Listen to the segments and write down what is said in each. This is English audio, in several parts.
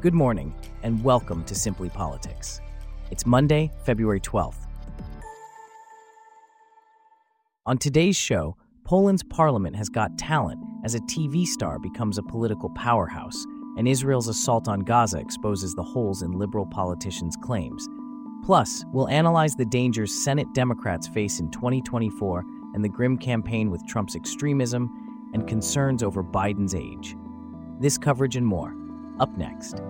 Good morning, and welcome to Simply Politics. It's Monday, February 12th. On today's show, Poland's parliament has got talent as a TV star becomes a political powerhouse, and Israel's assault on Gaza exposes the holes in liberal politicians' claims. Plus, we'll analyze the dangers Senate Democrats face in 2024 and the grim campaign with Trump's extremism and concerns over Biden's age. This coverage and more, up next.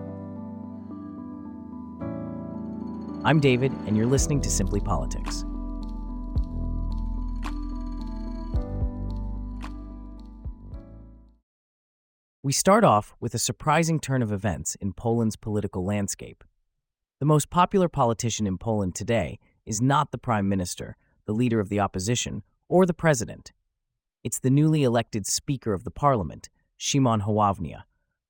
I'm David, and you're listening to Simply Politics. We start off with a surprising turn of events in Poland's political landscape. The most popular politician in Poland today is not the prime minister, the leader of the opposition, or the president. It's the newly elected Speaker of the Parliament, Szymon Hołownia,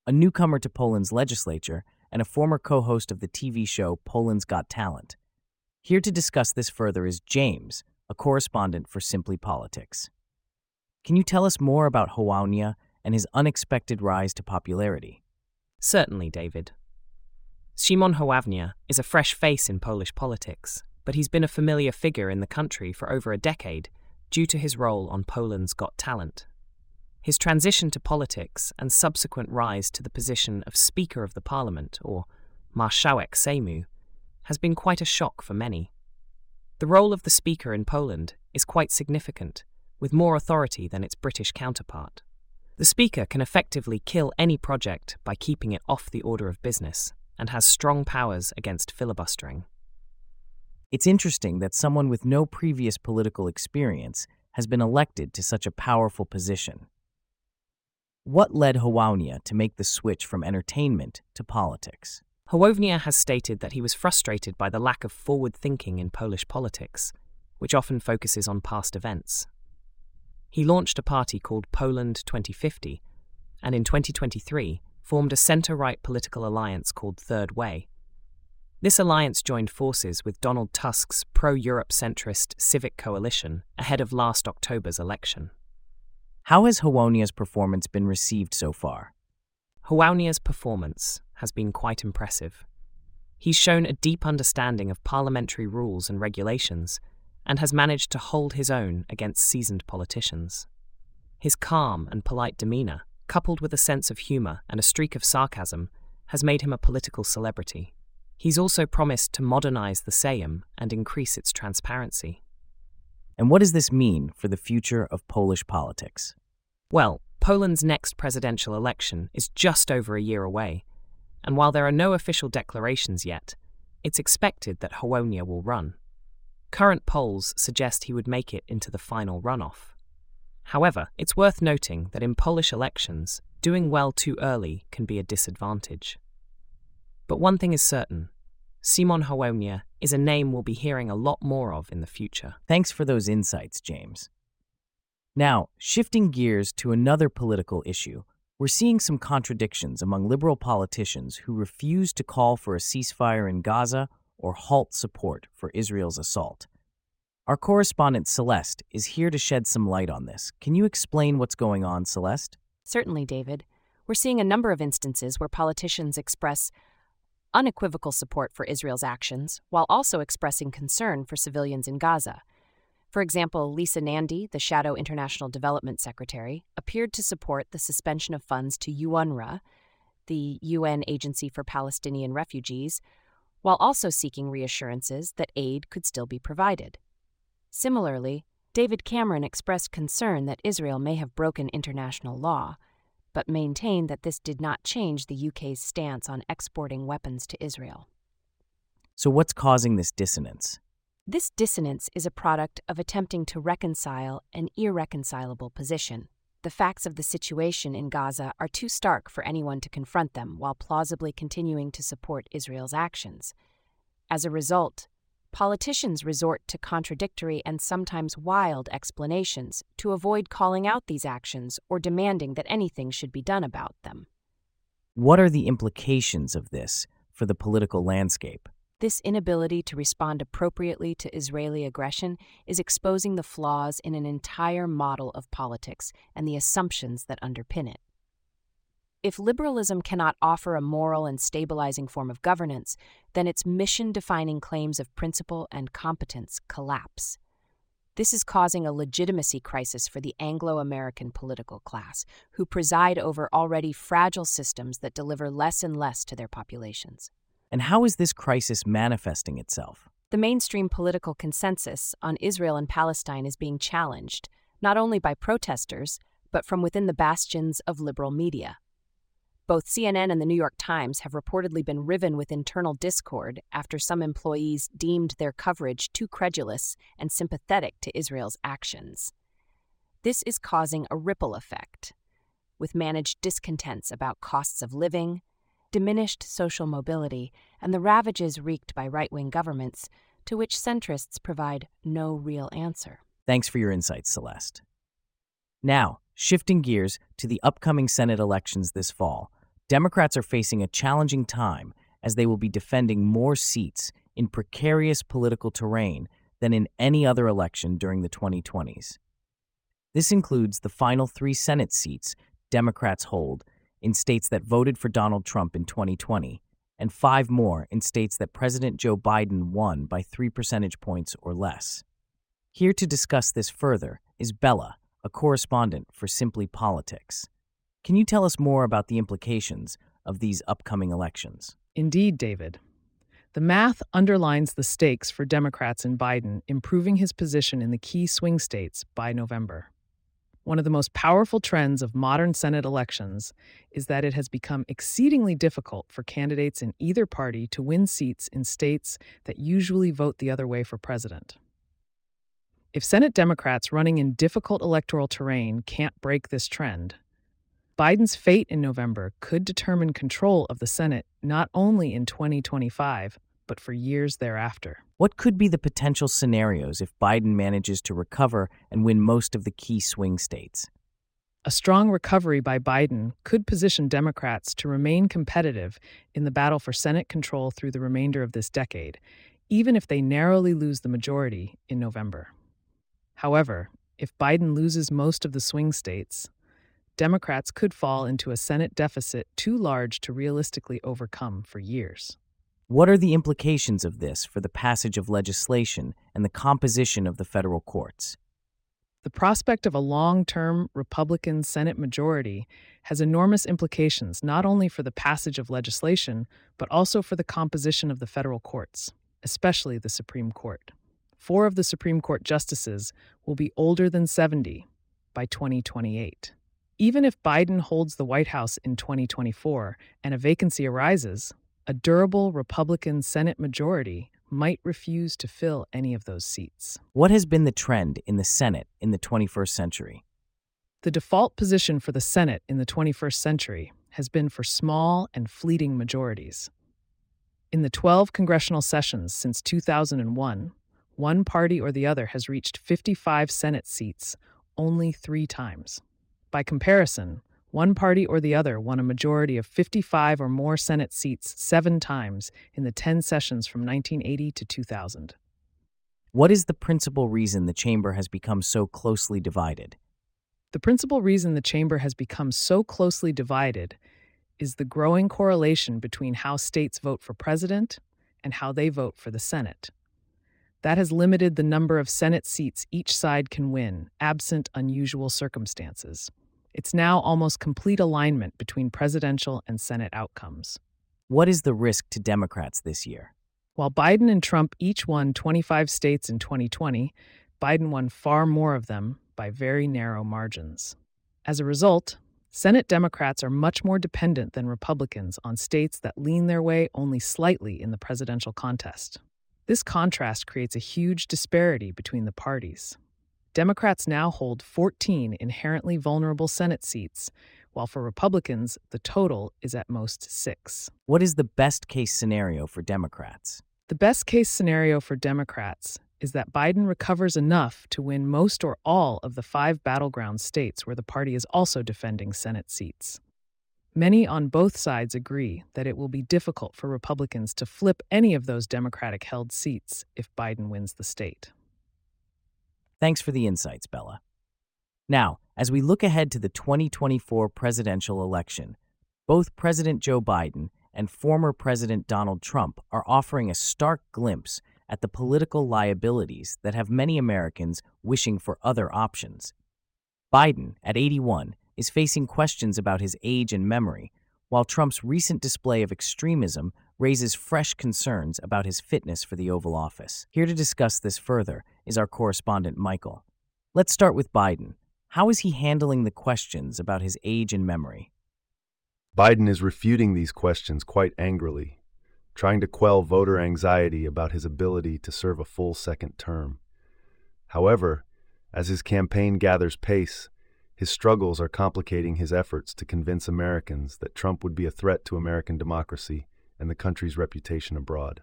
a newcomer to Poland's legislature and a former co host of the TV show Poland's Got Talent. Here to discuss this further is James, a correspondent for Simply Politics. Can you tell us more about Hołownia and his unexpected rise to popularity? Certainly, David. Szymon Hołownia is a fresh face in Polish politics, but he's been a familiar figure in the country for over a decade due to his role on Poland's Got Talent. His transition to politics and subsequent rise to the position of Speaker of the Parliament, or Marszałek Sejmu, has been quite a shock for many. The role of the Speaker in Poland is quite significant, with more authority than its British counterpart. The Speaker can effectively kill any project by keeping it off the order of business and has strong powers against filibustering. It's interesting that someone with no previous political experience has been elected to such a powerful position. What led Hołownia to make the switch from entertainment to politics? Hołownia has stated that he was frustrated by the lack of forward thinking in Polish politics, which often focuses on past events. He launched a party called Poland 2050, and in 2023 formed a centre right political alliance called Third Way. This alliance joined forces with Donald Tusk's pro Europe centrist Civic Coalition ahead of last October's election. How has Hołownia's performance been received so far? Hołownia's performance has been quite impressive. He's shown a deep understanding of parliamentary rules and regulations and has managed to hold his own against seasoned politicians. His calm and polite demeanour, coupled with a sense of humour and a streak of sarcasm, has made him a political celebrity. He's also promised to modernise the Sejm and increase its transparency. And what does this mean for the future of Polish politics? Well, Poland's next presidential election is just over a year away, and while there are no official declarations yet, it's expected that Hołownia will run. Current polls suggest he would make it into the final runoff. However, it's worth noting that in Polish elections, doing well too early can be a disadvantage. But one thing is certain Szymon Hołownia is a name we'll be hearing a lot more of in the future. Thanks for those insights, James. Now, shifting gears to another political issue, we're seeing some contradictions among liberal politicians who refuse to call for a ceasefire in Gaza or halt support for Israel's assault. Our correspondent Celeste is here to shed some light on this. Can you explain what's going on, Celeste? Certainly, David. We're seeing a number of instances where politicians express unequivocal support for Israel's actions while also expressing concern for civilians in Gaza. For example, Lisa Nandy, the Shadow International Development Secretary, appeared to support the suspension of funds to UNRWA, the UN Agency for Palestinian Refugees, while also seeking reassurances that aid could still be provided. Similarly, David Cameron expressed concern that Israel may have broken international law but maintained that this did not change the UK's stance on exporting weapons to Israel. So, what's causing this dissonance? This dissonance is a product of attempting to reconcile an irreconcilable position. The facts of the situation in Gaza are too stark for anyone to confront them while plausibly continuing to support Israel's actions. As a result, Politicians resort to contradictory and sometimes wild explanations to avoid calling out these actions or demanding that anything should be done about them. What are the implications of this for the political landscape? This inability to respond appropriately to Israeli aggression is exposing the flaws in an entire model of politics and the assumptions that underpin it. If liberalism cannot offer a moral and stabilizing form of governance, then its mission defining claims of principle and competence collapse. This is causing a legitimacy crisis for the Anglo American political class, who preside over already fragile systems that deliver less and less to their populations. And how is this crisis manifesting itself? The mainstream political consensus on Israel and Palestine is being challenged, not only by protesters, but from within the bastions of liberal media. Both CNN and the New York Times have reportedly been riven with internal discord after some employees deemed their coverage too credulous and sympathetic to Israel's actions. This is causing a ripple effect, with managed discontents about costs of living, diminished social mobility, and the ravages wreaked by right wing governments, to which centrists provide no real answer. Thanks for your insights, Celeste. Now, shifting gears to the upcoming Senate elections this fall, Democrats are facing a challenging time as they will be defending more seats in precarious political terrain than in any other election during the 2020s. This includes the final three Senate seats Democrats hold in states that voted for Donald Trump in 2020, and five more in states that President Joe Biden won by three percentage points or less. Here to discuss this further is Bella, a correspondent for Simply Politics. Can you tell us more about the implications of these upcoming elections? Indeed, David. The math underlines the stakes for Democrats in Biden improving his position in the key swing states by November. One of the most powerful trends of modern Senate elections is that it has become exceedingly difficult for candidates in either party to win seats in states that usually vote the other way for president. If Senate Democrats running in difficult electoral terrain can't break this trend, Biden's fate in November could determine control of the Senate not only in 2025, but for years thereafter. What could be the potential scenarios if Biden manages to recover and win most of the key swing states? A strong recovery by Biden could position Democrats to remain competitive in the battle for Senate control through the remainder of this decade, even if they narrowly lose the majority in November. However, if Biden loses most of the swing states, Democrats could fall into a Senate deficit too large to realistically overcome for years. What are the implications of this for the passage of legislation and the composition of the federal courts? The prospect of a long term Republican Senate majority has enormous implications not only for the passage of legislation, but also for the composition of the federal courts, especially the Supreme Court. Four of the Supreme Court justices will be older than 70 by 2028. Even if Biden holds the White House in 2024 and a vacancy arises, a durable Republican Senate majority might refuse to fill any of those seats. What has been the trend in the Senate in the 21st century? The default position for the Senate in the 21st century has been for small and fleeting majorities. In the 12 congressional sessions since 2001, one party or the other has reached 55 Senate seats only three times. By comparison, one party or the other won a majority of 55 or more Senate seats seven times in the 10 sessions from 1980 to 2000. What is the principal reason the chamber has become so closely divided? The principal reason the chamber has become so closely divided is the growing correlation between how states vote for president and how they vote for the Senate. That has limited the number of Senate seats each side can win, absent unusual circumstances. It's now almost complete alignment between presidential and Senate outcomes. What is the risk to Democrats this year? While Biden and Trump each won 25 states in 2020, Biden won far more of them by very narrow margins. As a result, Senate Democrats are much more dependent than Republicans on states that lean their way only slightly in the presidential contest. This contrast creates a huge disparity between the parties. Democrats now hold 14 inherently vulnerable Senate seats, while for Republicans, the total is at most six. What is the best case scenario for Democrats? The best case scenario for Democrats is that Biden recovers enough to win most or all of the five battleground states where the party is also defending Senate seats. Many on both sides agree that it will be difficult for Republicans to flip any of those Democratic held seats if Biden wins the state. Thanks for the insights, Bella. Now, as we look ahead to the 2024 presidential election, Both President Joe Biden and former President Donald Trump are offering a stark glimpse at the political liabilities that have many Americans wishing for other options. Biden, at 81, is facing questions about his age and memory, while Trump's recent display of extremism raises fresh concerns about his fitness for the Oval Office. Here to discuss this further is our correspondent, Michael. Let's start with Biden. How is he handling the questions about his age and memory? Biden is refuting these questions quite angrily, trying to quell voter anxiety about his ability to serve a full second term. However, as his campaign gathers pace, his struggles are complicating his efforts to convince Americans that Trump would be a threat to American democracy and the country's reputation abroad.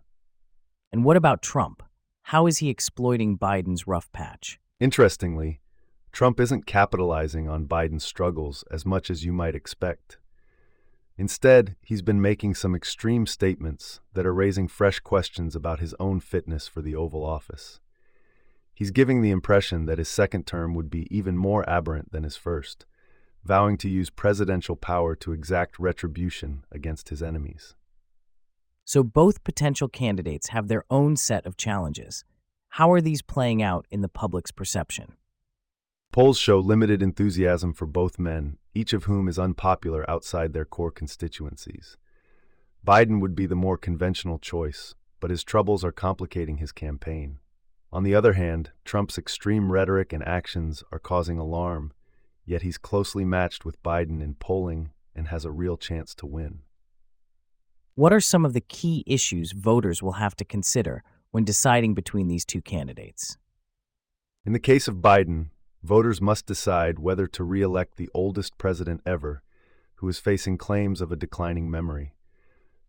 And what about Trump? How is he exploiting Biden's rough patch? Interestingly, Trump isn't capitalizing on Biden's struggles as much as you might expect. Instead, he's been making some extreme statements that are raising fresh questions about his own fitness for the Oval Office. He's giving the impression that his second term would be even more aberrant than his first, vowing to use presidential power to exact retribution against his enemies. So both potential candidates have their own set of challenges. How are these playing out in the public's perception? Polls show limited enthusiasm for both men, each of whom is unpopular outside their core constituencies. Biden would be the more conventional choice, but his troubles are complicating his campaign. On the other hand, Trump's extreme rhetoric and actions are causing alarm, yet he's closely matched with Biden in polling and has a real chance to win. What are some of the key issues voters will have to consider when deciding between these two candidates? In the case of Biden, voters must decide whether to re elect the oldest president ever, who is facing claims of a declining memory.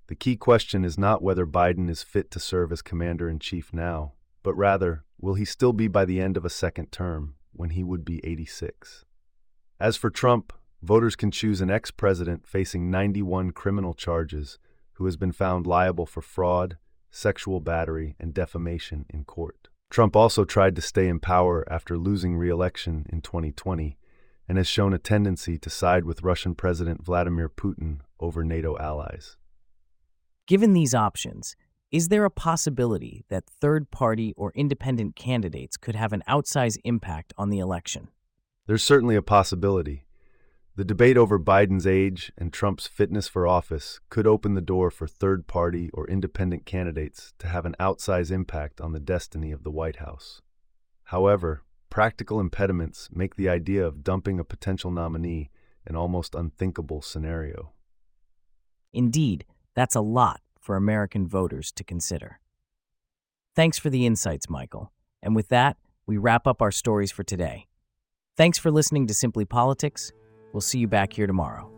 The key question is not whether Biden is fit to serve as commander in chief now, but rather, will he still be by the end of a second term, when he would be 86? As for Trump, voters can choose an ex president facing 91 criminal charges who has been found liable for fraud, sexual battery, and defamation in court. Trump also tried to stay in power after losing re election in 2020 and has shown a tendency to side with Russian President Vladimir Putin over NATO allies. Given these options, is there a possibility that third party or independent candidates could have an outsized impact on the election? There's certainly a possibility. The debate over Biden's age and Trump's fitness for office could open the door for third party or independent candidates to have an outsized impact on the destiny of the White House. However, practical impediments make the idea of dumping a potential nominee an almost unthinkable scenario. Indeed, that's a lot for American voters to consider. Thanks for the insights, Michael. And with that, we wrap up our stories for today. Thanks for listening to Simply Politics. We'll see you back here tomorrow.